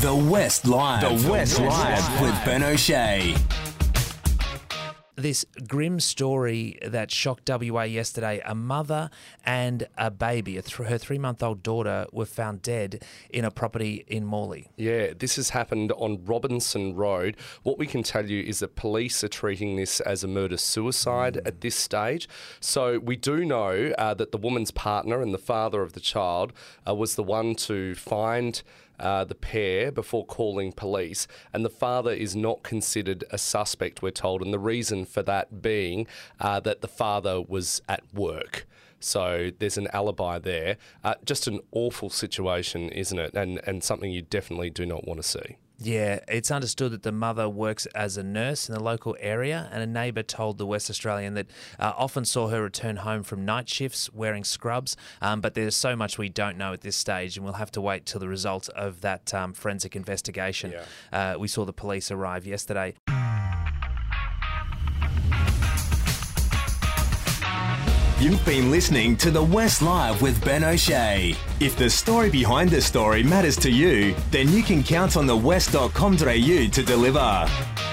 The West Live. The West Live with Ben O'Shea. this grim story that shocked WA yesterday. A mother and a baby, a th- her three month old daughter, were found dead in a property in Morley. Yeah, this has happened on Robinson Road. What we can tell you is that police are treating this as a murder suicide at this stage. So we do know uh, that the woman's partner and the father of the child uh, was the one to find. Uh, the pair before calling police, and the father is not considered a suspect, we're told, and the reason for that being uh, that the father was at work. So there's an alibi there. Uh, just an awful situation, isn't it? And and something you definitely do not want to see. Yeah, it's understood that the mother works as a nurse in the local area, and a neighbour told the West Australian that uh, often saw her return home from night shifts wearing scrubs. Um, but there's so much we don't know at this stage, and we'll have to wait till the results of that um, forensic investigation. Uh, we saw the police arrive yesterday. You've been listening to The West Live with Ben O'Shea. If the story behind the story matters to you, then you can count on the west.com.au to deliver.